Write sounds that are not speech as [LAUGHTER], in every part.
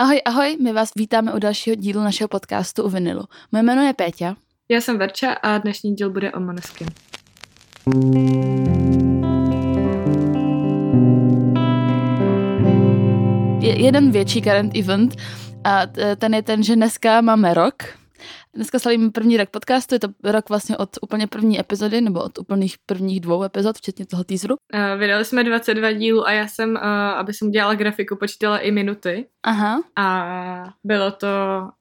Ahoj, ahoj, my vás vítáme u dalšího dílu našeho podcastu u Vinilu. Moje jméno je Péťa. Já jsem Verča a dnešní díl bude o Moneskin. Je jeden větší current event a ten je ten, že dneska máme rok, Dneska slavíme první rok podcastu, je to rok vlastně od úplně první epizody, nebo od úplných prvních dvou epizod, včetně toho teaseru. Uh, vydali jsme 22 dílů a já jsem, uh, aby jsem dělala grafiku, počítala i minuty. Aha. A bylo to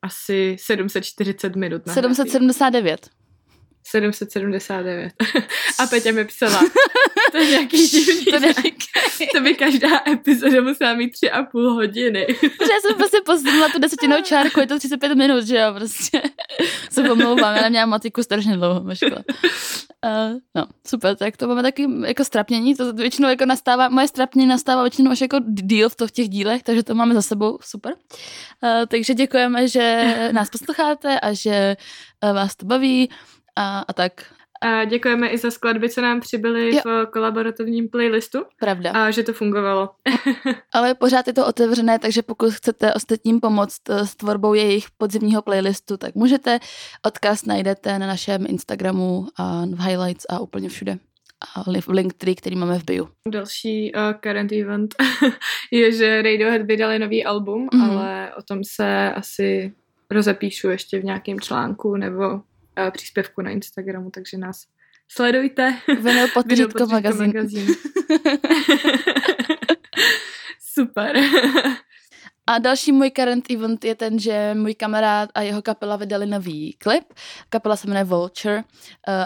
asi 740 minut. 779. 779. A Peťa mi psala, [LAUGHS] to je nějaký divný to, to by každá epizoda musela mít tři a půl hodiny. Protože já jsem prostě posunula tu desetinou čárku, je to 35 minut, že jo, prostě. Se pomlouvám, já neměla matiku strašně dlouho ve škole. Uh, no, super, tak to máme taky jako strapnění, to většinou jako nastává, moje strapnění nastává většinou až jako díl v, to, v těch dílech, takže to máme za sebou, super. Uh, takže děkujeme, že nás posloucháte a že uh, vás to baví a, a tak. A děkujeme i za skladby, co nám přibyly jo. v kolaborativním playlistu. Pravda. A že to fungovalo. [LAUGHS] Ale pořád je to otevřené, takže pokud chcete ostatním pomoct eh, s tvorbou jejich podzimního playlistu, tak můžete. Odkaz najdete na našem Instagramu a v highlights a úplně všude. A link, který, který máme v bio. Další uh, current event [LAUGHS] je, že Radiohead vydali nový album, mm-hmm. ale o tom se asi rozepíšu ještě v nějakém článku nebo příspěvku na Instagramu, takže nás sledujte. [LAUGHS] Vinyl potřítko magazín. magazín. [LAUGHS] Super. A další můj current event je ten, že můj kamarád a jeho kapela vydali nový klip. Kapela se jmenuje Vulture uh,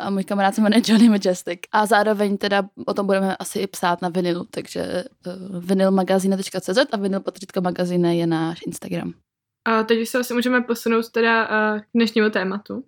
a můj kamarád se jmenuje Johnny Majestic. A zároveň teda o tom budeme asi i psát na vinylu, takže uh, vinylmagazine.cz a vinyl potřítko magazíne je náš Instagram. A teď se asi můžeme posunout teda uh, k dnešnímu tématu.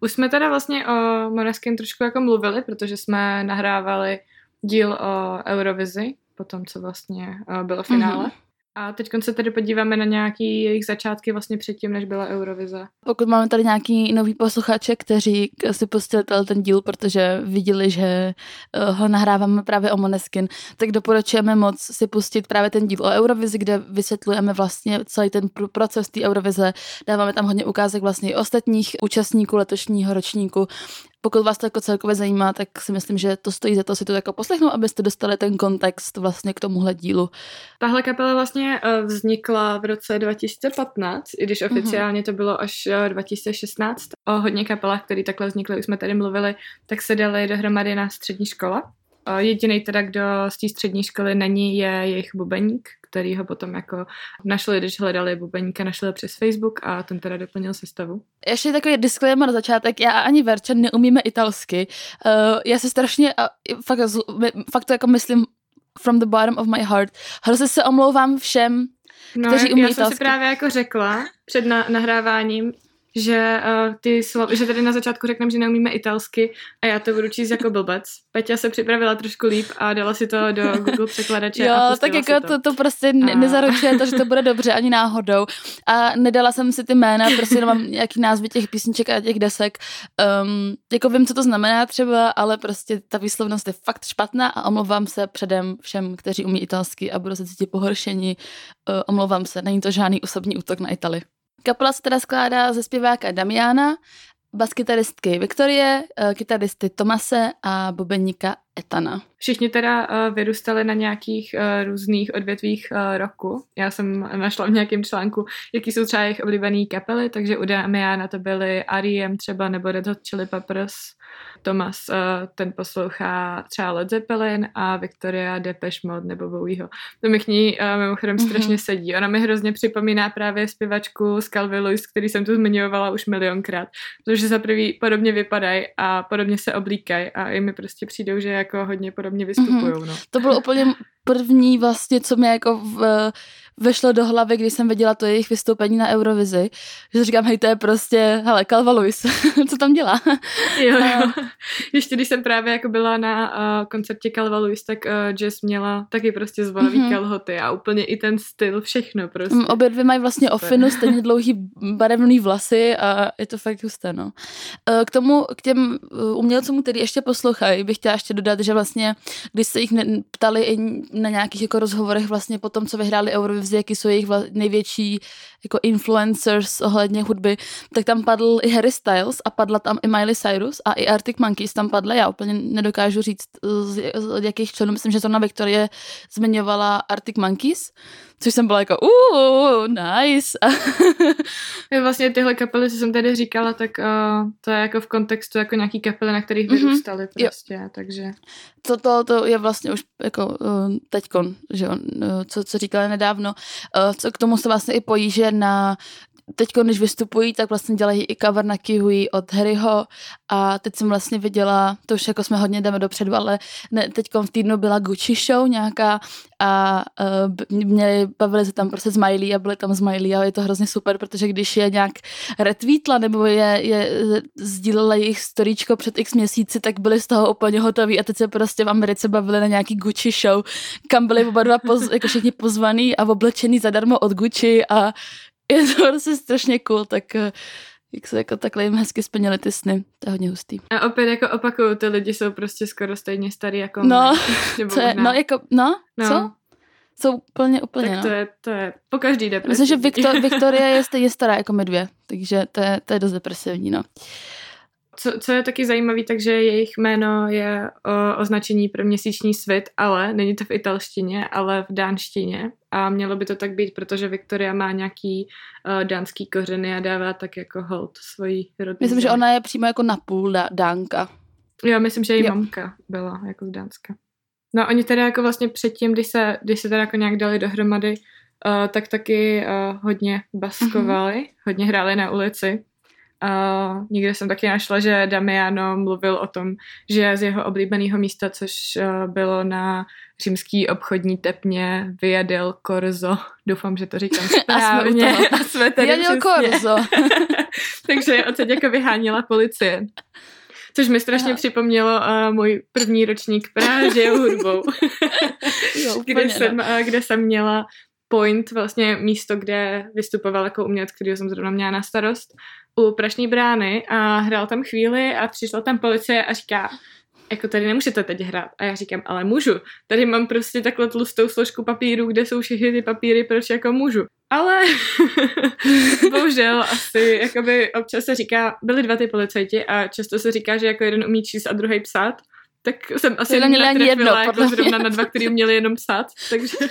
Už jsme teda vlastně o Moneskin trošku jako mluvili, protože jsme nahrávali díl o Eurovizi, po tom, co vlastně bylo finále. Mm-hmm. A teď se tedy podíváme na nějaký jejich začátky vlastně předtím, než byla Eurovize. Pokud máme tady nějaký nový posluchače, kteří si pustili ten díl, protože viděli, že eh, ho nahráváme právě o Moneskin, tak doporučujeme moc si pustit právě ten díl o Eurovizi, kde vysvětlujeme vlastně celý ten proces té Eurovize. Dáváme tam hodně ukázek vlastně ostatních účastníků letošního ročníku pokud vás to jako celkově zajímá, tak si myslím, že to stojí za to si to jako poslechnout, abyste dostali ten kontext vlastně k tomuhle dílu. Tahle kapela vlastně eh, vznikla v roce 2015, i když mhm. oficiálně to bylo až 2016. Eh, o hodně kapelách, které takhle vznikly, už jsme tady mluvili, tak se dali dohromady na střední škola. Jediný teda, kdo z té střední školy není, je jejich bubeník, který ho potom jako našli, když hledali bubeníka, našli ho přes Facebook a ten teda doplnil sestavu. Ještě takový disclaimer na začátek, já ani Verča neumíme italsky. Uh, já se strašně, uh, fakt, fakt to jako myslím from the bottom of my heart. Hrozně se omlouvám všem, No, kteří umí já jsem si právě jako řekla před na- nahráváním, že uh, ty slova, že tady na začátku řekneme, že neumíme italsky a já to budu číst jako blbec. Peťa se připravila trošku líp a dala si to do [LAUGHS] Google překladače Jo, a tak jako to. to, to prostě a... nezaručuje to, že to bude dobře ani náhodou. A nedala jsem si ty jména, prostě jenom mám nějaký názvy těch písniček a těch desek. Um, jako vím, co to znamená třeba, ale prostě ta výslovnost je fakt špatná a omlouvám se předem všem, kteří umí italsky a budou se cítit pohoršení. Uh, omlouvám se, není to žádný osobní útok na Itali. Kapela se teda skládá ze zpěváka Damiana, baskytaristky Viktorie, eh, kytaristy Tomase a bubeníka Etana. Všichni teda uh, vyrůstali na nějakých uh, různých odvětvích uh, roku. Já jsem našla v nějakém článku, jaký jsou třeba jejich oblíbený kapely, takže u Damiana to byly R.E.M. třeba nebo Red Hot Chili Peppers, Thomas, uh, ten poslouchá třeba Led Zeppelin a Victoria Depeche Mode nebo Bowieho. To mi k ní uh, mimochodem mm-hmm. strašně sedí. Ona mi hrozně připomíná právě zpěvačku z Calvin Lewis, který jsem tu zmiňovala už milionkrát, protože za prvý podobně vypadají a podobně se oblíkají a i mi prostě přijdou, že jako hodně podobně vystupují. Mm-hmm. No. To bylo úplně první vlastně, co mi jako v, vešlo do hlavy, když jsem viděla to jejich vystoupení na Eurovizi, že říkám, hej, to je prostě, hele, Calva Lewis, [LAUGHS] co tam dělá? jo, jo. Ještě když jsem právě jako byla na uh, koncertě Calva Lewis, tak uh, Jess měla taky prostě zvonový mm-hmm. kalhoty a úplně i ten styl, všechno prostě. Mm, obě dvě mají vlastně Super. ofinu, stejně [LAUGHS] dlouhý barevný vlasy a je to fakt husté, no. Uh, k tomu, k těm umělcům, který ještě poslouchají, bych chtěla ještě dodat, že vlastně, když se jich ptali i na nějakých jako rozhovorech vlastně po tom, co vyhráli Eurovizi, Swifts, jaký jsou jejich vla- největší jako influencers ohledně hudby, tak tam padl i Harry Styles a padla tam i Miley Cyrus a i Arctic Monkeys tam padly. Já úplně nedokážu říct, z, z jakých členů. Myslím, že to na Viktorie zmiňovala Arctic Monkeys, což jsem byla jako, uh, nice. [LAUGHS] vlastně tyhle kapely, co jsem tady říkala, tak uh, to je jako v kontextu jako nějaký kapely, na kterých mhm. vyrůstaly mm-hmm. prostě, jo. takže. To, to, to je vlastně už jako uh, teďkon, že jo, uh, co, co říkala nedávno, uh, co k tomu se vlastně i pojí, že na teď, když vystupují, tak vlastně dělají i cover na Kiwi od Harryho a teď jsem vlastně viděla, to už jako jsme hodně jdeme dopředu, ale ne, teď v týdnu byla Gucci show nějaká a uh, měli, bavili se tam prostě Miley a byli tam Miley a je to hrozně super, protože když je nějak retweetla nebo je, je sdílela jejich storíčko před x měsíci, tak byli z toho úplně hotoví a teď se prostě v Americe bavili na nějaký Gucci show, kam byli oba dva poz, jako všichni pozvaný a oblečený zadarmo od Gucci a [LAUGHS] je to prostě strašně cool, tak eh, jak se jako takhle jim hezky splnili ty sny. To je hodně hustý. A opět jako opakuju, ty lidi jsou prostě skoro stejně starý jako No, co [LAUGHS] je, no jako, no, no, co? Jsou úplně, úplně, Tak no. to je, to je po každý depresi. Myslím, že Viktor, [LAUGHS] Viktoria je stejně stará jako my dvě, takže to je, to je dost depresivní, no co, co je taky zajímavé, takže jejich jméno je o, označení pro měsíční svit, ale není to v italštině, ale v dánštině. A mělo by to tak být, protože Viktoria má nějaký uh, dánský kořeny a dává tak jako hold svojí rodinu. Myslím, že ona je přímo jako napůl da- dánka. Jo, myslím, že její jo. mamka byla jako z Dánska. No oni teda jako vlastně předtím, když se, když se teda jako nějak dali dohromady, uh, tak taky uh, hodně baskovali, mm-hmm. hodně hráli na ulici. Uh, někde jsem taky našla, že Damiano mluvil o tom, že z jeho oblíbeného místa, což uh, bylo na římský obchodní tepně, vyjadil Korzo. [LAUGHS] Doufám, že to říkám [LAUGHS] správně. a [LAUGHS] jsme, a tady vyjadil Korzo. Takže odsaď jako vyháněla policie. Což mi strašně Aha. připomnělo uh, můj první ročník právě hudbou. jo, úplně, kde, jsem, uh, kde jsem měla Point, vlastně místo, kde vystupoval jako umělec, který jsem zrovna měla na starost u Prašní brány a hrál tam chvíli a přišla tam policie a říká, jako tady nemůžete teď hrát. A já říkám, ale můžu. Tady mám prostě takhle tlustou složku papíru, kde jsou všechny ty papíry, proč jako můžu. Ale [LAUGHS] bohužel asi jakoby občas se říká, byly dva ty policajti a často se říká, že jako jeden umí číst a druhý psát. Tak jsem asi netrefila jedno, jako zrovna na dva, který uměli jenom psát. Takže [LAUGHS]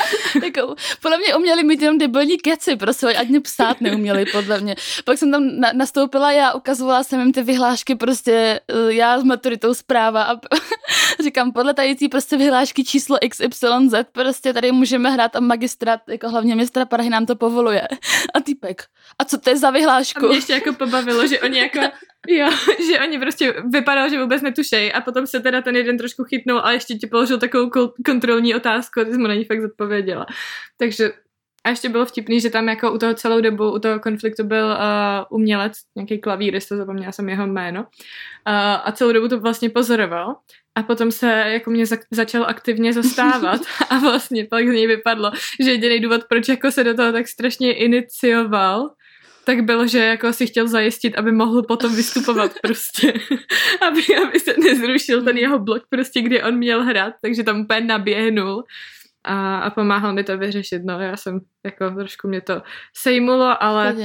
[LAUGHS] jako, podle mě uměli mít jenom debilní keci, prostě, ať mě psát neuměli, podle mě. Pak jsem tam na, nastoupila, já ukazovala jsem jim ty vyhlášky, prostě eh, já s maturitou zpráva a [LAUGHS] říkám, podle tý prostě vyhlášky číslo XYZ, prostě tady můžeme hrát a magistrát, jako hlavně města Prahy nám to povoluje. A týpek, a co to je za vyhlášku? A mě ještě jako pobavilo, že oni jako Jo, [LAUGHS] že oni prostě vypadalo, že vůbec netušejí a potom se teda ten jeden trošku chytnul a ještě ti položil takovou kontrolní otázku a ty jsi mu na ní fakt zodpověděla. Takže a ještě bylo vtipný, že tam jako u toho celou dobu, u toho konfliktu byl uh, umělec, nějaký klavírista, zapomněla jsem jeho jméno, uh, a celou dobu to vlastně pozoroval. A potom se jako mě za- začal aktivně [LAUGHS] zastávat a vlastně pak z něj vypadlo, že jediný důvod, proč jako se do toho tak strašně inicioval, tak bylo, že jako si chtěl zajistit, aby mohl potom vystupovat prostě. [LAUGHS] aby, aby se nezrušil ten jeho blok prostě, kdy on měl hrát, takže tam úplně naběhnul a, a pomáhal mi to vyřešit. No já jsem jako trošku mě to sejmulo, ale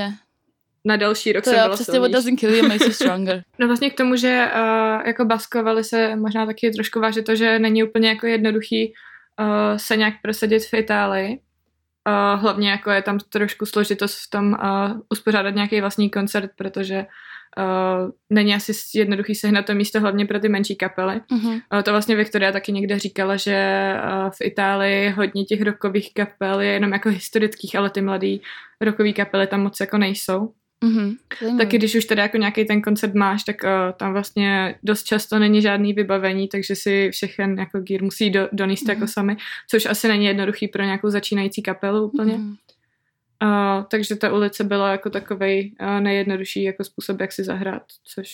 na další rok to jsem byla prostě what doesn't kill you makes you [LAUGHS] stronger. no vlastně k tomu, že uh, jako baskovali se možná taky trošku vážit to, že není úplně jako jednoduchý uh, se nějak prosadit v Itálii, Uh, hlavně jako je tam trošku složitost v tom uh, uspořádat nějaký vlastní koncert, protože uh, není asi jednoduchý sehnat to místo hlavně pro ty menší kapely. Uh-huh. Uh, to vlastně Viktoria taky někde říkala, že uh, v Itálii hodně těch rokových kapel je jenom jako historických, ale ty mladý rokový kapely tam moc jako nejsou. Mm-hmm. Taky když už teda jako nějaký ten koncert máš, tak uh, tam vlastně dost často není žádný vybavení, takže si všechen jako gear musí do, donést mm-hmm. jako sami, což asi není jednoduchý pro nějakou začínající kapelu úplně. Mm-hmm. Uh, takže ta ulice byla jako takovej uh, nejjednodušší jako způsob, jak si zahrát, což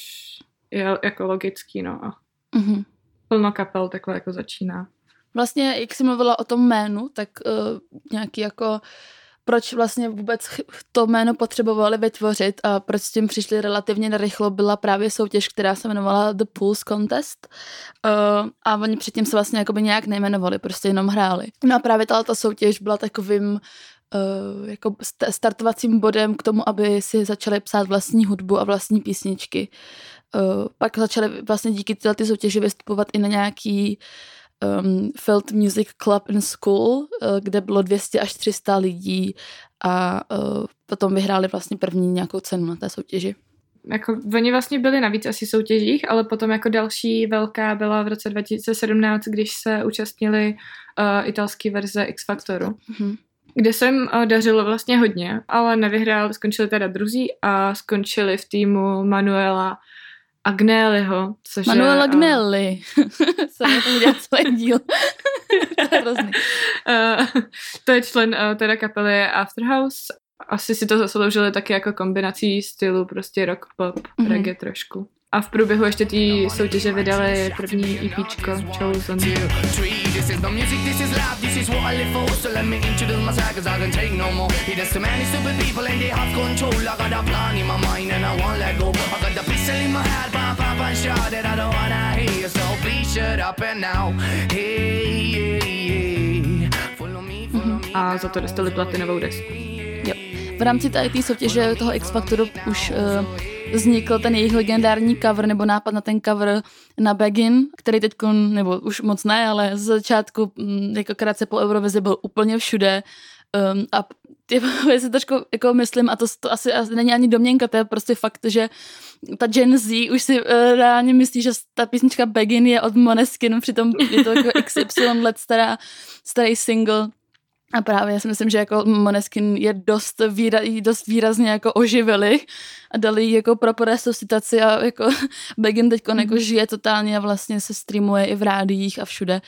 je jako logický, no a mm-hmm. plno kapel takhle jako začíná. Vlastně, jak jsi mluvila o tom jménu, tak uh, nějaký jako proč vlastně vůbec to jméno potřebovali vytvořit a proč s tím přišli relativně narychlo, byla právě soutěž, která se jmenovala The Pulse Contest uh, a oni předtím se vlastně jakoby nějak nejmenovali, prostě jenom hráli. No a právě tato soutěž byla takovým uh, jako startovacím bodem k tomu, aby si začali psát vlastní hudbu a vlastní písničky. Uh, pak začali vlastně díky této soutěži vystupovat i na nějaký um, Felt Music Club in School, uh, kde bylo 200 až 300 lidí a uh, potom vyhráli vlastně první nějakou cenu na té soutěži. Jako, oni vlastně byli na víc asi soutěžích, ale potom jako další velká byla v roce 2017, když se účastnili uh, italské verze X Factoru. Mm-hmm kde se jim uh, dařilo vlastně hodně, ale nevyhráli, skončili teda druzí a skončili v týmu Manuela Agnelliho, což Manuel je... Agnelli. [LAUGHS] Jsem to udělal celý díl. [LAUGHS] to je hrozný. Uh, to je člen uh, teda kapely Afterhouse. Asi si to zasloužili taky jako kombinací stylu, prostě rock, pop, mm-hmm. reggae trošku. A v průběhu ještě té soutěže vydali první EPčko Chosen. No music, this is life, this is what I live for So let me introduce myself cause I can take no more. There's too many stupid people and they have control. I got a plan in my mind and I won't let go. I got the pistol in my head, pop, pop, and shot that I don't wanna hear So please shut up and now. Hey, hey, hey Follow me, follow me A za to dostali platinovou desku. Jo. V rámci té soutěže toho X Factoru už uh, vznikl ten jejich legendární cover nebo nápad na ten cover na Begin, který teď, nebo už moc ne, ale z začátku, mm, jako krátce po Eurovizi byl úplně všude. Um, a [LAUGHS] já si trošku jako myslím, a to, to asi, asi není ani domněnka, to je prostě fakt, že ta Gen Z už si uh, reálně myslí, že ta písnička Begin je od Moneskin, přitom je to jako [LAUGHS] XY let stará, starý single a právě já si myslím, že jako Moneskin je dost, výra, dost výrazně jako oživili a dali jako proper resuscitaci a jako [LAUGHS] Begin teď mm. jako žije totálně a vlastně se streamuje i v rádiích a všude.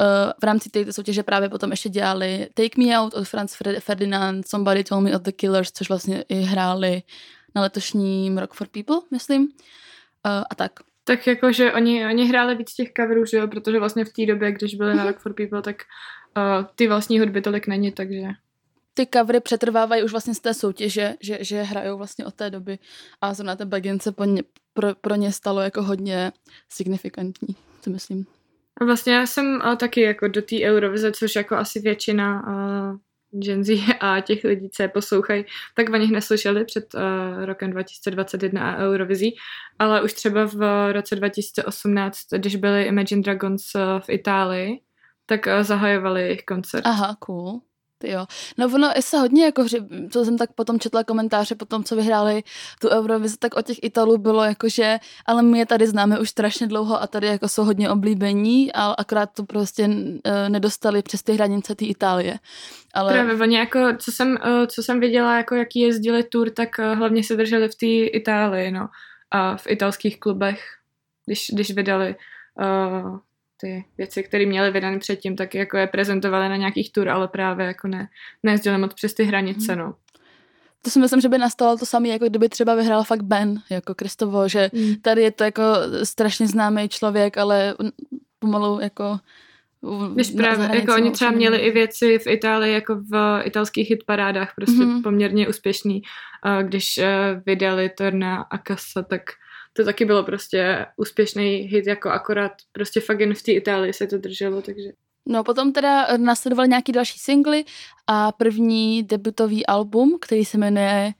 Uh, v rámci této soutěže právě potom ještě dělali Take Me Out od Franz Ferdinand, Somebody Told Me of the Killers, což vlastně i hráli na letošním Rock for People, myslím. Uh, a tak. Tak jakože oni, oni hráli víc těch coverů, že jo, protože vlastně v té době, když byli na Rock for People, tak uh, ty vlastní hudby tolik není, takže... Ty covery přetrvávají už vlastně z té soutěže, že, že hrajou vlastně od té doby a zrovna ten Baggin se po ně, pro, pro ně stalo jako hodně signifikantní, si myslím. A vlastně já jsem uh, taky jako do té Eurovize, což jako asi většina uh, Gen Z [LAUGHS] a těch lidí, co je poslouchají, tak o nich neslyšeli před uh, rokem 2021 a Eurovizí, ale už třeba v roce 2018, když byly Imagine Dragons v Itálii, tak uh, zahajovali jejich koncert. Aha, cool. Ty jo. No ono se hodně, jako, co jsem tak potom četla komentáře po tom, co vyhráli tu Eurovizi, tak od těch Italů bylo jako, že ale my je tady známe už strašně dlouho a tady jako jsou hodně oblíbení, ale akorát to prostě uh, nedostali přes ty hranice té Itálie. Ale... Právě oni jako, co jsem, uh, co jsem viděla, jako jaký jezdili tour, tak uh, hlavně se drželi v té Itálii, no. A v italských klubech, když, když vydali uh, ty věci, které měly vydané předtím, tak jako je prezentovali na nějakých tur, ale právě jako ne, nejezdili moc přes ty hranice, mm. no. To si myslím, že by nastalo to samé, jako kdyby třeba vyhrál fakt Ben, jako Kristovo, že mm. tady je to jako strašně známý člověk, ale pomalu jako Víš právě, jako oni třeba měli i věci v Itálii, jako v italských hitparádách, prostě mm-hmm. poměrně úspěšný. Když eh, vydali to na Akasa, tak to taky bylo prostě úspěšný hit, jako akorát prostě fakt jen v té Itálii se to drželo, takže... No potom teda následovaly nějaký další singly a první debutový album, který se jmenuje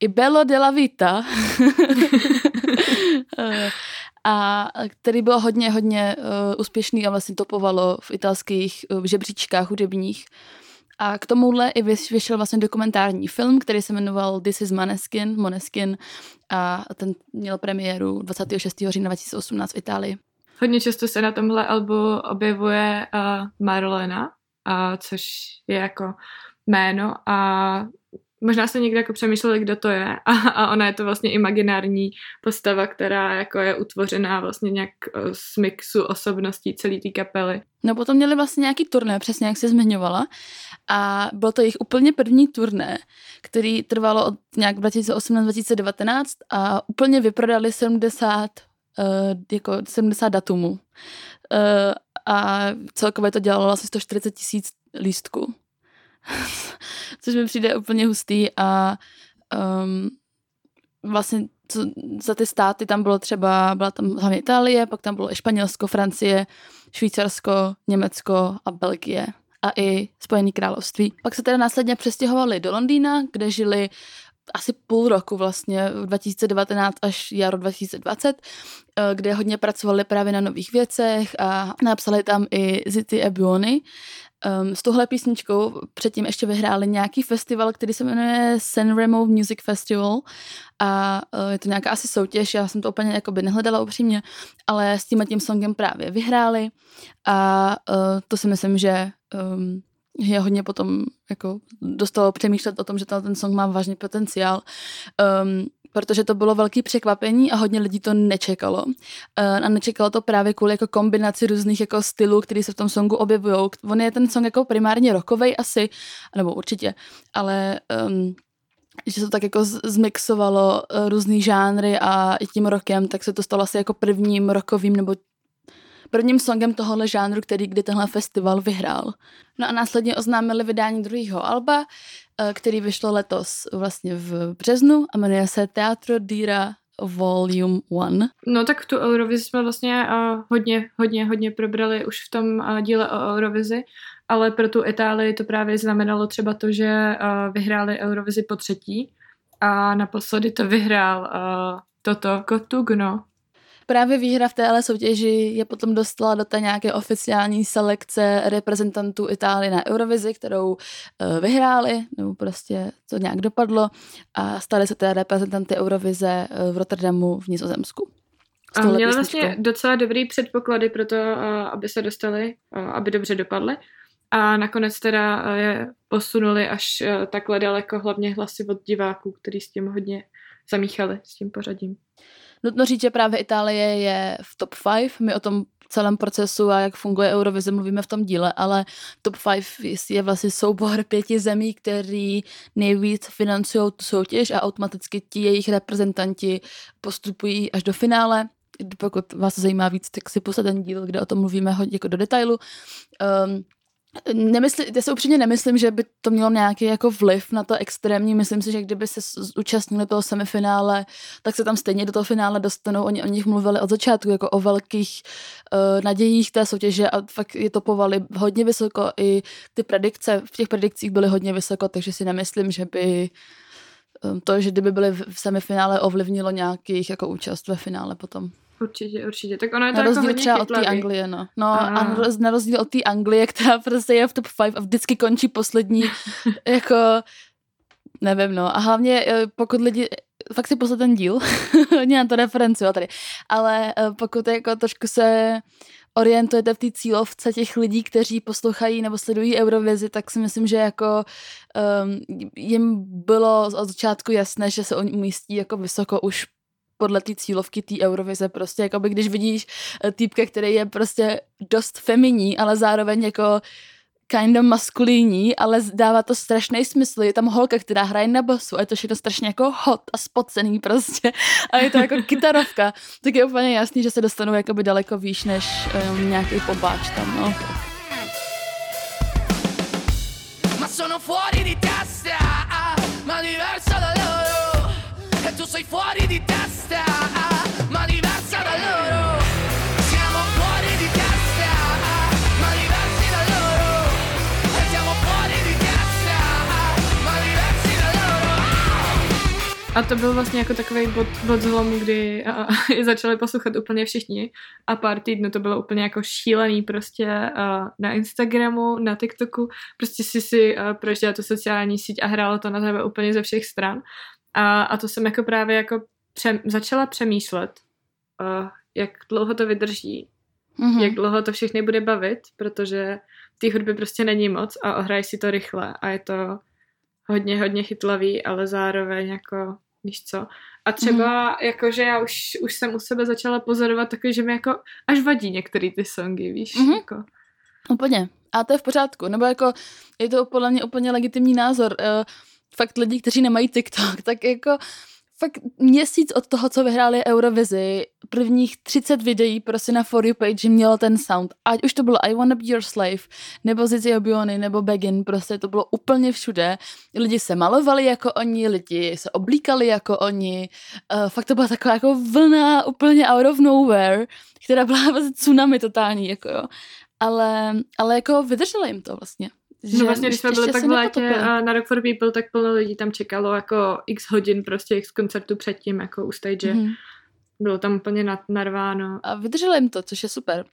I Bello della Vita. [LAUGHS] a který byl hodně, hodně uh, úspěšný a vlastně topovalo v italských uh, žebříčkách hudebních. A k tomuhle i vyšel vlastně dokumentární film, který se jmenoval This is Maneskin, Moneskin a ten měl premiéru 26. října 2018 v Itálii. Hodně často se na tomhle albu objevuje uh, Marlena, uh, což je jako jméno a možná se někdo jako přemýšleli, kdo to je a, a ona je to vlastně imaginární postava, která jako je utvořená vlastně nějak eh, z mixu osobností celé té kapely. No potom měli vlastně nějaký turné, přesně jak se zmiňovala a byl to jejich úplně první turné, který trvalo od nějak 2018-2019 a úplně vyprodali 70 uh, eh, jako 70 datumů. Uh, a celkově to dělalo asi 140 tisíc lístků. [LAUGHS] což mi přijde úplně hustý a um, vlastně co, za ty státy tam bylo třeba, byla tam hlavně Itálie, pak tam bylo i Španělsko, Francie, Švýcarsko, Německo a Belgie a i Spojené království. Pak se teda následně přestěhovali do Londýna, kde žili asi půl roku vlastně, 2019 až jaro 2020, eh, kde hodně pracovali právě na nových věcech a napsali tam i Zity Ebuony. Um, s touhle písničkou předtím ještě vyhráli nějaký festival, který se jmenuje Sanremo Music Festival a uh, je to nějaká asi soutěž, já jsem to úplně jakoby nehledala upřímně, ale s tím tím songem právě vyhráli a uh, to si myslím, že um, je hodně potom jako dostalo přemýšlet o tom, že ten song má vážný potenciál. Um, protože to bylo velký překvapení a hodně lidí to nečekalo. Uh, a nečekalo to právě kvůli jako kombinaci různých jako stylů, který se v tom songu objevují. On je ten song jako primárně rokovej asi, nebo určitě, ale um, že se tak jako zmixovalo uh, různý žánry a i tím rokem, tak se to stalo asi jako prvním rokovým nebo prvním songem tohohle žánru, který kdy tenhle festival vyhrál. No a následně oznámili vydání druhého alba, eh, který vyšlo letos vlastně v březnu a jmenuje se Teatro Dira Volume 1. No tak tu Eurovizi jsme vlastně uh, hodně, hodně, hodně probrali už v tom uh, díle o Eurovizi, ale pro tu Itálii to právě znamenalo třeba to, že vyhráli Eurovizi po třetí a naposledy to vyhrál toto Kotugno, právě výhra v téhle soutěži je potom dostala do té nějaké oficiální selekce reprezentantů Itálie na Eurovizi, kterou uh, vyhráli, nebo prostě to nějak dopadlo a stali se té reprezentanty Eurovize uh, v Rotterdamu v Nizozemsku. A měla vlastně docela dobrý předpoklady pro to, uh, aby se dostali, aby dobře dopadly. A nakonec teda je posunuli až takhle daleko, hlavně hlasy od diváků, který s tím hodně zamíchali, s tím pořadím. Nutno říct, že právě Itálie je v top 5. My o tom celém procesu a jak funguje Eurovize mluvíme v tom díle, ale top 5 je vlastně soubor pěti zemí, který nejvíc financují tu soutěž a automaticky ti jejich reprezentanti postupují až do finále. Pokud vás zajímá víc, tak si poslední ten díl, kde o tom mluvíme hodně jako do detailu. Um, Nemysli, já si upřímně nemyslím, že by to mělo nějaký jako vliv na to extrémní. Myslím si, že kdyby se účastnili toho semifinále, tak se tam stejně do toho finále dostanou. Oni o nich mluvili od začátku jako o velkých uh, nadějích té soutěže a fakt je to povali hodně vysoko. I ty predikce, v těch predikcích byly hodně vysoko, takže si nemyslím, že by um, to, že kdyby byly v semifinále, ovlivnilo nějakých jako účast ve finále potom. Určitě, určitě. Tak ono je to na jako rozdíl hodně třeba od té Anglie, no. No a, a na rozdíl od té Anglie, která prostě je v top 5 a vždycky končí poslední, [LAUGHS] jako nevím, no. A hlavně eh, pokud lidi, fakt si poslat ten díl, [LAUGHS] hodně na to referencuju tady, ale eh, pokud jako trošku se orientujete v té cílovce těch lidí, kteří poslouchají nebo sledují Eurovizi, tak si myslím, že jako um, jim bylo od začátku jasné, že se oni umístí jako vysoko už podle té cílovky té Eurovize prostě, jako by když vidíš eh, týpka, který je prostě dost feminí, ale zároveň jako kind of maskulíní, ale dává to strašný smysl. Je tam holka, která hraje na basu a je to všechno strašně jako hot a spocený prostě. A je to jako [LAUGHS] kytarovka. Tak je úplně jasný, že se dostanou jakoby daleko výš než um, nějaký pobáč tam, no. Ma sono fuori di testa, fuori di testa, ma diversa da loro. Siamo fuori di testa, ma diversi da loro. E siamo fuori di testa, ma diversi da loro. A to byl vlastně jako takový bod, bod zlomu, kdy a, a, [LAUGHS] začali poslouchat úplně všichni a pár týdnů to bylo úplně jako šílený prostě a, na Instagramu, na TikToku, prostě si si prožila tu sociální síť a hrálo to na tebe úplně ze všech stran. A, a to jsem jako právě jako pře- začala přemýšlet, uh, jak dlouho to vydrží, mm-hmm. jak dlouho to všechny bude bavit, protože té hudby prostě není moc a ohraj si to rychle a je to hodně, hodně chytlavý, ale zároveň jako, víš co. A třeba mm. jako, že já už, už jsem u sebe začala pozorovat taky, že mi jako až vadí některé ty songy, víš, mm-hmm. jako. Úplně. A to je v pořádku. Nebo jako je to podle mě úplně legitimní názor. Uh, fakt lidi, kteří nemají TikTok, tak jako fakt měsíc od toho, co vyhráli Eurovizi, prvních 30 videí prostě na For You page mělo ten sound. Ať už to bylo I Wanna Be Your Slave, nebo Zizi Obiony, nebo Begin, prostě to bylo úplně všude. Lidi se malovali jako oni, lidi se oblíkali jako oni. Uh, fakt to byla taková jako vlna úplně out of nowhere, která byla vlastně [LAUGHS] tsunami totální, jako jo. Ale, ale jako vydrželo jim to vlastně. No vlastně, když jsme byli tak v létě na Rock for People, tak plno lidí tam čekalo jako x hodin prostě x koncertů předtím, jako u stage. Mm-hmm. Bylo tam úplně narváno. A vydrželo jim to, což je super.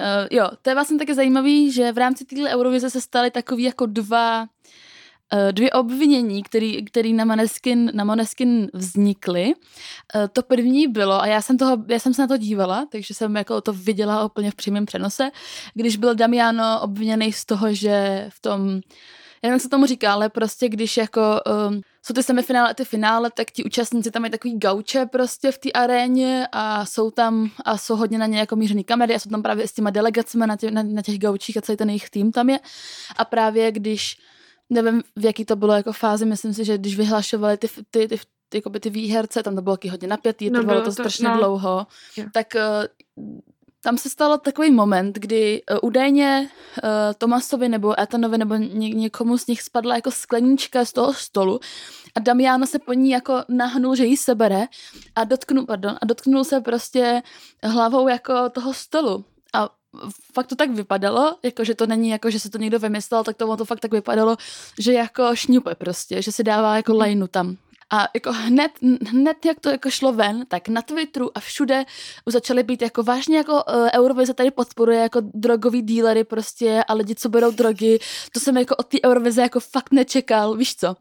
Uh, jo, to je vlastně taky zajímavý, že v rámci téhle Eurovize se staly takový jako dva Eh, dvě obvinění, který, který na, Maneskin, na Maneskin vznikly. Eh, to první bylo, a já jsem, toho, já jsem se na to dívala, takže jsem jako to viděla úplně v přímém přenose, když byl Damiano obviněný z toho, že v tom, já nevím, jak se tomu říká, ale prostě když jako um, jsou ty semifinále a ty finále, tak ti účastníci tam mají takový gauče prostě v té aréně a jsou tam a jsou hodně na ně jako mířený kamery a jsou tam právě s těma delegacemi na, tě, na, na těch gaučích a celý ten jejich tým tam je. A právě když nevím, v jaký to bylo jako fázi, myslím si, že když vyhlašovali ty, ty, ty, ty, ty, ty výherce, tam to bylo taky hodně napětý, no, trvalo to, to strašně no. dlouho, yeah. tak uh, tam se stalo takový moment, kdy uh, údajně uh, Tomasovi nebo Etanovi nebo ně, někomu z nich spadla jako sklenička z toho stolu a Damiano se po ní jako nahnul, že jí sebere a dotknul, pardon, a dotknul se prostě hlavou jako toho stolu. A fakt to tak vypadalo, jako že to není jako, že se to někdo vymyslel, tak to, to fakt tak vypadalo, že jako šňupe prostě, že si dává jako lajnu tam. A jako hned, hned, jak to jako šlo ven, tak na Twitteru a všude začaly být jako vážně jako uh, Eurovize tady podporuje jako drogový dílery prostě a lidi, co berou drogy. To jsem jako od té Eurovize jako fakt nečekal, víš co.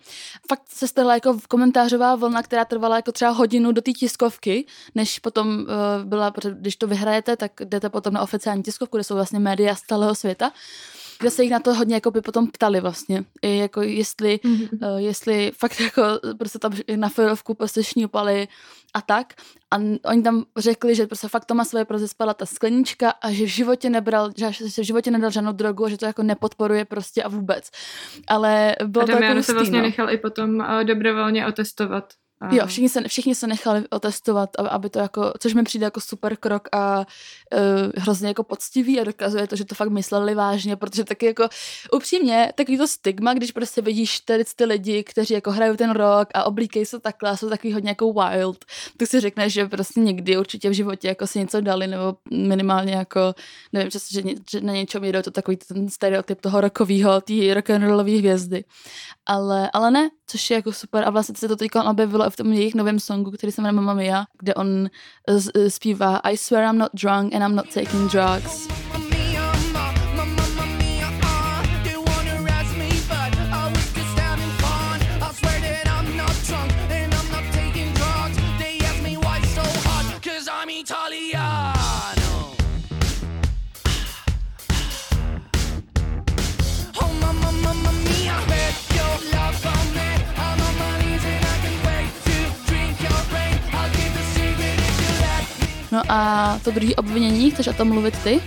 Fakt se stala jako komentářová vlna, která trvala jako třeba hodinu do té tiskovky, než potom uh, byla, když to vyhrajete, tak jdete potom na oficiální tiskovku, kde jsou vlastně média z celého světa kde se jich na to hodně jako by potom ptali vlastně, I jako jestli, mm-hmm. uh, jestli fakt jako prostě tam na filovku prostě šňupali a tak. A oni tam řekli, že prostě fakt Tomasovi prostě spadla ta sklenička a že v životě nebral, že v životě nedal žádnou drogu a že to jako nepodporuje prostě a vůbec. Ale bylo a to jako se vlastně no. nechal i potom uh, dobrovolně otestovat Jo, všichni se, všichni se nechali otestovat, aby to jako, což mi přijde jako super krok a uh, hrozně jako poctivý a dokazuje to, že to fakt mysleli vážně, protože taky jako upřímně, takový to stigma, když prostě vidíš tady ty lidi, kteří jako hrajou ten rok a oblíkejí se takhle jsou takový hodně jako wild, tak si řekneš, že prostě někdy určitě v životě jako si něco dali nebo minimálně jako, nevím, že, že, že na něčem jedou to takový ten stereotyp toho rokového, té rock'n'rollové hvězdy. Ale, ale ne, což je jako super a vlastně se to teď objevilo v tom jejich novém songu, který se jmenuje Mamma Mia, kde on zpívá I swear I'm not drunk and I'm not taking drugs. A to druhé obvinění, chceš o tom mluvit ty?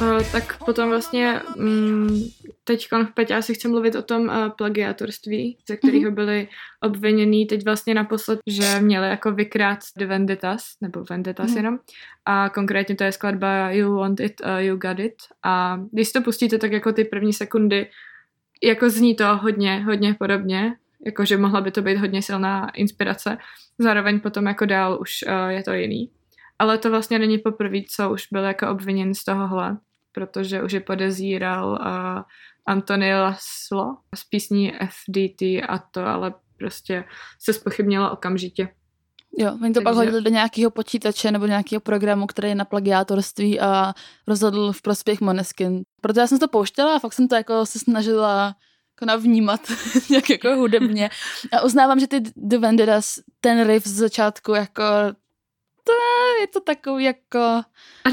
Uh, tak potom vlastně um, teď v Petě asi chci mluvit o tom uh, plagiátorství, ze kterého mm-hmm. byli obvinění teď vlastně naposled, že měli jako vykrát The Venditas, nebo Venditas mm-hmm. jenom, a konkrétně to je skladba You Want It, uh, You Got It a když to pustíte, tak jako ty první sekundy jako zní to hodně, hodně podobně, jakože mohla by to být hodně silná inspirace. Zároveň potom jako dál už uh, je to jiný. Ale to vlastně není poprvé, co už byl jako obviněn z tohohle, protože už je podezíral uh, Antony Laslo z písní FDT a to ale prostě se spochybnilo okamžitě. Jo, oni to Takže... pak hodili do nějakého počítače nebo nějakého programu, který je na plagiátorství a rozhodl v prospěch Moneskin. Proto já jsem to pouštěla a fakt jsem to jako se snažila jako navnímat [LAUGHS] nějak jako hudebně. A uznávám, že ty The Venderas, ten riff z začátku jako to je to takový jako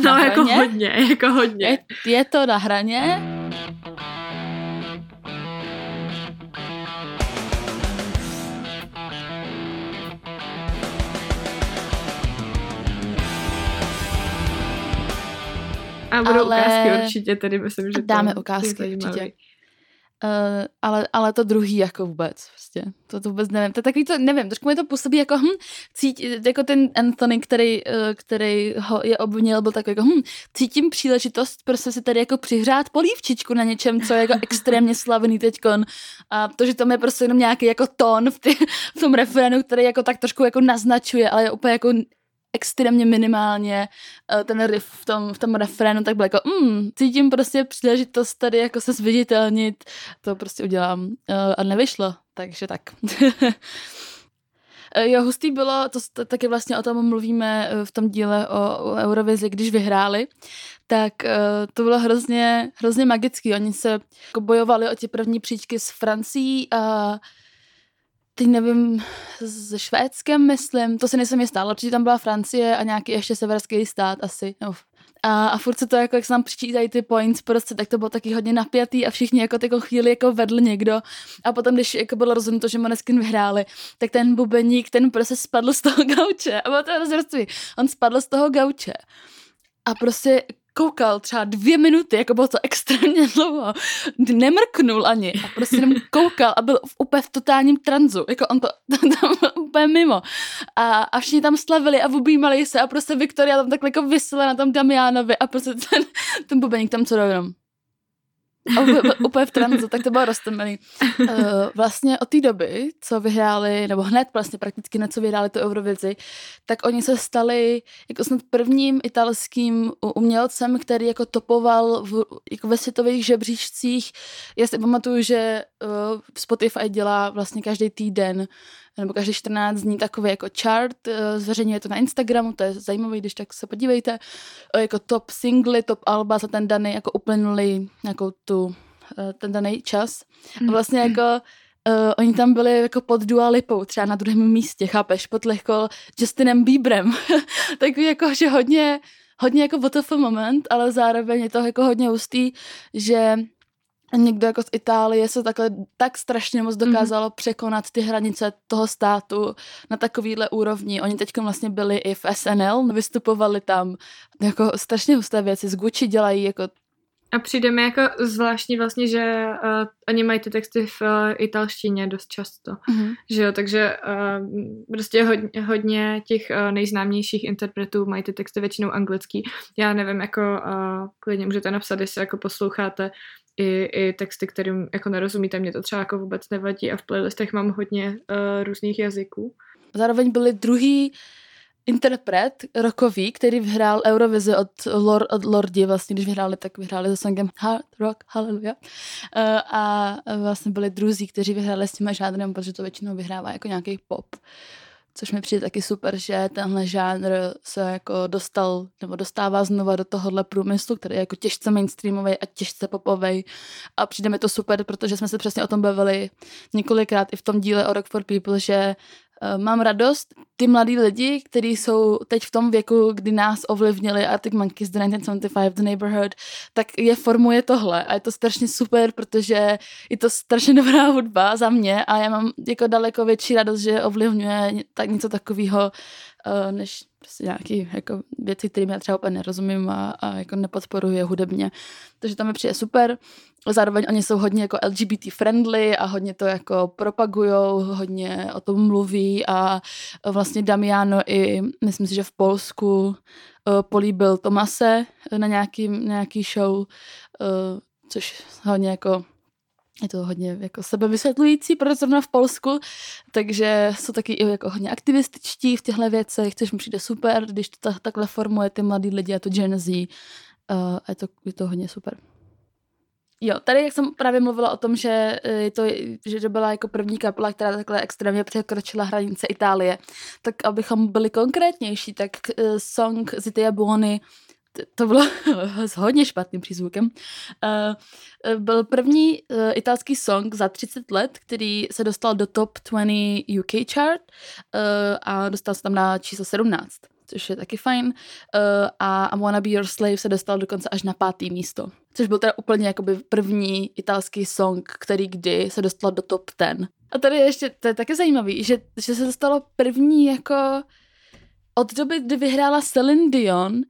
No, jako hodně, jako hodně. Je, je to na hraně. A budou Ale... ukázky určitě, tady myslím, že Dáme ukázky určitě Uh, ale, ale to druhý jako vůbec, prostě. To, to vůbec nevím. To je takový to, nevím, trošku mi to působí jako, hm, cítí, jako ten Anthony, který, uh, který ho je obvinil, byl takový jako, hm, cítím příležitost prostě si tady jako přihrát polívčičku na něčem, co je jako [LAUGHS] extrémně slavný teďkon. A to, že tam je prostě jenom nějaký jako tón v, ty, v tom referenu, který jako tak trošku jako naznačuje, ale je úplně jako extrémně minimálně uh, ten riff v tom, v tom refrénu, tak byl jako, mm, cítím prostě příležitost tady jako se zviditelnit, to prostě udělám uh, a nevyšlo, takže tak. [LAUGHS] Eh, jo, hustý bylo, to taky vlastně o tom mluvíme v tom díle o, o Eurovizi, když vyhráli, tak to bylo hrozně, hrozně magický. Oni se jako bojovali o ty první příčky s Francií a teď nevím, se Švédskem, myslím, to se nejsem jistá, ale určitě tam byla Francie a nějaký ještě severský stát asi, no. A, a furt se to jako, jak se nám přičítají ty points prostě, tak to bylo taky hodně napjatý a všichni jako takovou chvíli jako vedl někdo. A potom, když jako bylo rozhodnuto, že Moneskin vyhráli, tak ten bubeník, ten prostě spadl z toho [LAUGHS] gauče. A bylo to hrozně On spadl z toho gauče. A prostě koukal třeba dvě minuty, jako bylo to extrémně dlouho, nemrknul ani a prostě jenom koukal a byl v, úplně v totálním tranzu, jako on to [LAUGHS] tam byl úplně mimo. A, a všichni tam slavili a objímali se a prostě Viktoria tam takhle jako vysela na tom Damianovi a prostě ten, ten bubeník tam co jenom úplně v tranzu, tak to bylo roztomilý. Uh, vlastně od té doby, co vyhráli, nebo hned vlastně prakticky na co vyhráli tu Eurovizi, tak oni se stali jako snad prvním italským umělcem, který jako topoval v, jako ve světových žebříčcích. Já si pamatuju, že uh, Spotify dělá vlastně každý týden nebo každý 14 dní takový jako chart, eh, zveřejňuje to na Instagramu, to je zajímavé, když tak se podívejte, jako top singly, top alba za ten daný jako uplynulý jako tu, eh, ten daný čas. A hmm. vlastně jako Uh, oni tam byli jako pod Dua Lipou, třeba na druhém místě, chápeš, pod lehko Justinem Bieberem. [LAUGHS] Takový jako, že hodně, hodně jako WTF moment, ale zároveň je to jako hodně hustý, že někdo jako z Itálie se takhle tak strašně moc mhm. dokázalo mm-hmm. překonat ty hranice toho státu na takovýhle úrovni. Oni teď vlastně byli i v SNL, vystupovali tam jako strašně husté věci. Z Gucci dělají jako a přijde mi jako zvláštní vlastně, že uh, oni mají ty texty v uh, italštině dost často, mm-hmm. že jo, takže uh, prostě hodně, hodně těch uh, nejznámějších interpretů mají ty texty většinou anglický. Já nevím, jako uh, klidně můžete napsat, jestli jako posloucháte i, i texty, kterým jako nerozumíte, mě to třeba jako vůbec nevadí a v playlistech mám hodně uh, různých jazyků. Zároveň byli druhý interpret rokový, který vyhrál Eurovizi od, Lord, od Lordi, vlastně když vyhráli, tak vyhráli za songem Hard Rock Hallelujah. Uh, a vlastně byli druzí, kteří vyhráli s těma žádným, protože to většinou vyhrává jako nějaký pop což mi přijde taky super, že tenhle žánr se jako dostal nebo dostává znova do tohohle průmyslu, který je jako těžce mainstreamový a těžce popový a přijde mi to super, protože jsme se přesně o tom bavili několikrát i v tom díle o Rock for People, že mám radost, ty mladí lidi, kteří jsou teď v tom věku, kdy nás ovlivnili Arctic Monkeys, The 1975, The Neighborhood, tak je formuje tohle a je to strašně super, protože je to strašně [LAUGHS] dobrá hudba za mě a já mám jako daleko větší radost, že ovlivňuje tak něco takového, eh, než prostě nějaký jako věci, kterým já třeba úplně nerozumím a, a jako nepodporuji hudebně. Takže tam mi přijde super. Zároveň oni jsou hodně jako LGBT friendly a hodně to jako propagujou, hodně o tom mluví a vlastně Damiano i, myslím si, že v Polsku uh, políbil Tomase na nějaký, nějaký show, což hodně jako je to hodně jako sebevysvětlující, protože zrovna v Polsku, takže jsou taky i jako hodně aktivističtí v těchto věcech, což mi přijde super, když to takhle formuje ty mladí lidi a to Gen Z. Uh, a je to, je to hodně super. Jo, tady jak jsem právě mluvila o tom, že, eh, je to, že to byla jako první kapela, která takhle extrémně překročila hranice Itálie, tak abychom byli konkrétnější, tak uh, song Zitia Buoni to bylo [LAUGHS] s hodně špatným přízvukem, uh, byl první uh, italský song za 30 let, který se dostal do top 20 UK chart a dostal se tam na číslo 17 což je taky fajn. A I Wanna Be Your Slave se dostal dokonce až na pátý místo. Což byl teda úplně jakoby první italský song, který kdy se dostal do top 10. A tady ještě, to je taky zajímavý, že, že se dostalo první jako od doby, kdy vyhrála Celine Dion,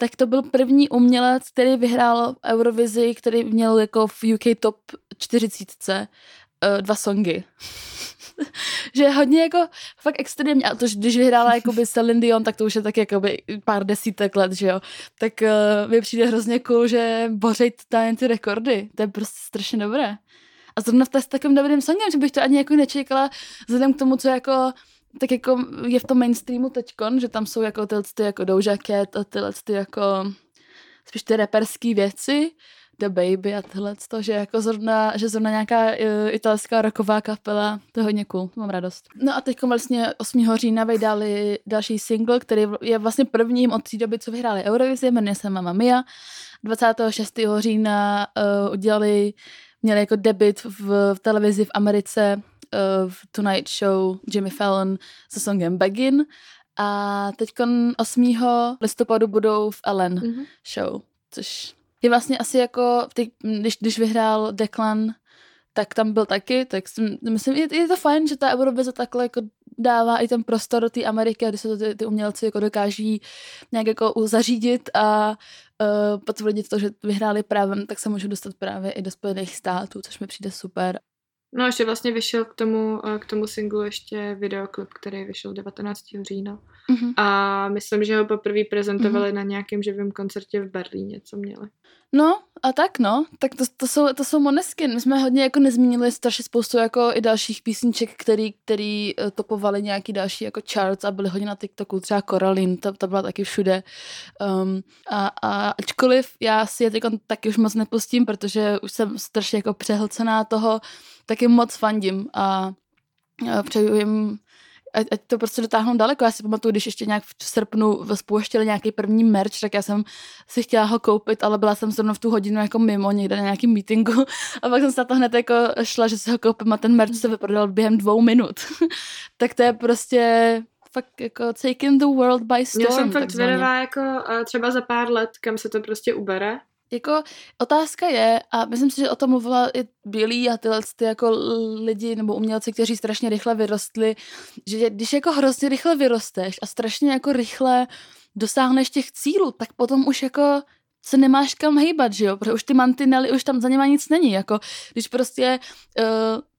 tak to byl první umělec, který vyhrál Eurovizi, který měl jako v UK top 40 uh, dva songy. [LAUGHS] že hodně jako fakt extrémně, a to, když vyhrála jakoby Celine Dion, tak to už je tak jakoby pár desítek let, že jo. Tak uh, mi přijde hrozně cool, že bořej tady ty rekordy. To je prostě strašně dobré. A zrovna v s takovým dobrým songem, že bych to ani jako nečekala, vzhledem k tomu, co jako tak jako je v tom mainstreamu teďkon, že tam jsou jako tyhle ty jako Doja Cat a tyhle ty jako spíš ty reperský věci, The Baby a tohle, to, že jako zrovna, že zrovna nějaká uh, italská roková kapela, to je hodně cool, mám radost. No a teď vlastně 8. října vydali další single, který je vlastně prvním od té doby, co vyhráli Eurovizi, jmenuje se Mamma Mia. 26. října uh, udělali, měli jako debit v, v televizi v Americe v Tonight Show Jimmy Fallon se songem Begin a teď 8. listopadu budou v Ellen mm-hmm. show, což je vlastně asi jako, ty, když, když vyhrál Declan, tak tam byl taky, tak si, myslím, je, je to fajn, že ta Eurovize takhle jako dává i ten prostor do té Ameriky, kdy se to ty, ty umělci jako dokáží nějak jako zařídit a uh, potvrdit to, že vyhráli právem, tak se můžu dostat právě i do Spojených států, což mi přijde super. No ještě vlastně vyšel k tomu, eh, k tomu singlu ještě videoklip, který vyšel 19. října. Mm-hmm. A myslím, že ho poprvé prezentovali mm-hmm. na nějakém živém koncertě v Berlíně, co měli. No a tak no, tak to, to, jsou, to jsou Moneskin. My jsme hodně jako nezmínili strašně spoustu jako i dalších písniček, který, který eh, topovali nějaký další jako charts a byly hodně na TikToku, třeba Coraline, to, to byla taky všude. Um, a, a ačkoliv já si je teď taky už moc nepustím, protože už jsem strašně jako přehlcená toho, taky moc fandím a, a přeju jim ať, ať to prostě dotáhnou daleko. Já si pamatuju, když ještě nějak v srpnu spouštěli nějaký první merch, tak já jsem si chtěla ho koupit, ale byla jsem zrovna v tu hodinu jako mimo někde na nějakým meetingu [LAUGHS] a pak jsem se na to hned jako šla, že si ho koupím a ten merch se vyprodal během dvou minut. [LAUGHS] tak to je prostě fakt jako taking the world by storm. Já jsem fakt zvědavá jako třeba za pár let, kam se to prostě ubere jako otázka je, a myslím si, že o tom mluvila i Bílí a tyhle ty jako lidi nebo umělci, kteří strašně rychle vyrostli, že když jako hrozně rychle vyrosteš a strašně jako rychle dosáhneš těch cílů, tak potom už jako se nemáš kam hejbat, že jo, protože už ty mantinely, už tam za něma nic není, jako když prostě uh,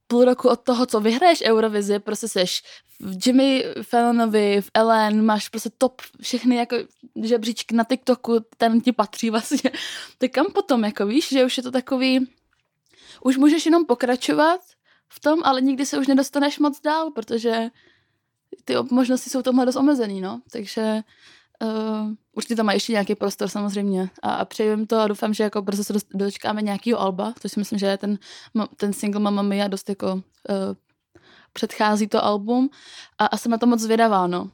půl roku od toho, co vyhraješ Eurovizi, prostě seš v Jimmy Fallonovi, v Ellen, máš prostě top všechny jako žebříčky na TikToku, ten ti patří vlastně. [LAUGHS] Tak kam potom, jako víš, že už je to takový, už můžeš jenom pokračovat v tom, ale nikdy se už nedostaneš moc dál, protože ty možnosti jsou tomhle dost omezený, no. Takže Uh, určitě tam má ještě nějaký prostor samozřejmě a, a přeju jim to a doufám, že jako brzo se dočkáme nějakého alba, což si myslím, že je ten, ten single Mamma Mia dost jako uh, předchází to album a, a jsem na to moc zvědavá, no.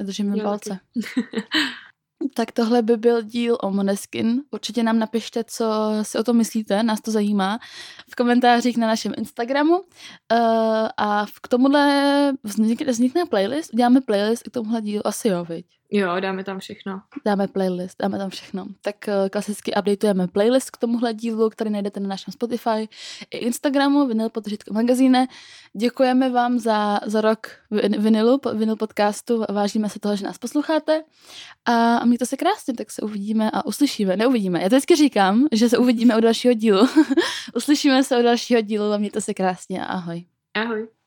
Držím mi palce. [LAUGHS] tak tohle by byl díl o Moneskin. Určitě nám napište, co si o tom myslíte, nás to zajímá, v komentářích na našem Instagramu. Uh, a k tomuhle vznikne, vznikne playlist, uděláme playlist k tomuhle dílu, asi jo, viď? Jo, dáme tam všechno. Dáme playlist, dáme tam všechno. Tak uh, klasicky updateujeme playlist k tomuhle dílu, který najdete na našem Spotify i Instagramu, Vinyl podržitko magazíne. Děkujeme vám za, za rok Vinylu, Vinyl podcastu, vážíme se toho, že nás posloucháte a, a mějte se krásně, tak se uvidíme a uslyšíme. Neuvidíme. Já to vždycky říkám, že se uvidíme u dalšího dílu. [LAUGHS] Uslyšíme se u dalšího dílu a mějte se krásně ahoj. Ahoj.